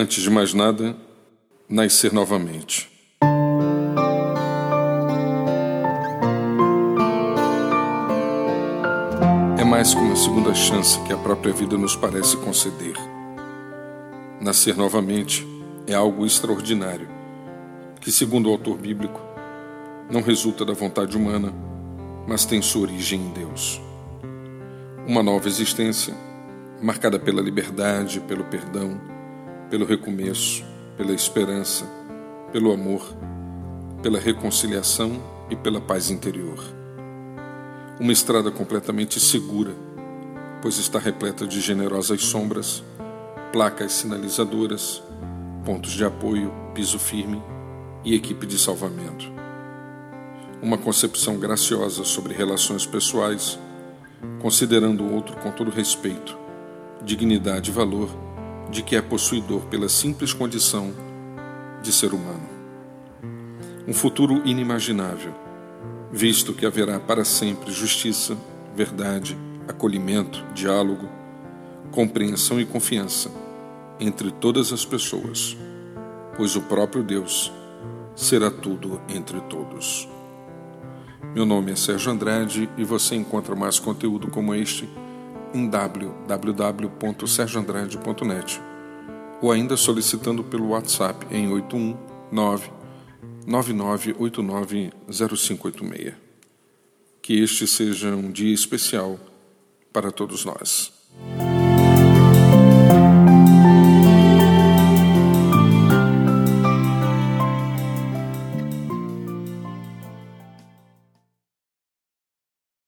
Antes de mais nada, nascer novamente. É mais que uma segunda chance que a própria vida nos parece conceder. Nascer novamente é algo extraordinário, que, segundo o autor bíblico, não resulta da vontade humana, mas tem sua origem em Deus. Uma nova existência, marcada pela liberdade, pelo perdão, pelo recomeço, pela esperança, pelo amor, pela reconciliação e pela paz interior. Uma estrada completamente segura, pois está repleta de generosas sombras, placas sinalizadoras, pontos de apoio, piso firme e equipe de salvamento. Uma concepção graciosa sobre relações pessoais, considerando o outro com todo respeito, dignidade e valor de que é possuidor pela simples condição de ser humano. Um futuro inimaginável, visto que haverá para sempre justiça, verdade, acolhimento, diálogo, compreensão e confiança entre todas as pessoas, pois o próprio Deus será tudo entre todos. Meu nome é Sérgio Andrade e você encontra mais conteúdo como este em www.sergioandrade.net ou ainda solicitando pelo WhatsApp em 819 99890586. Que este seja um dia especial para todos nós.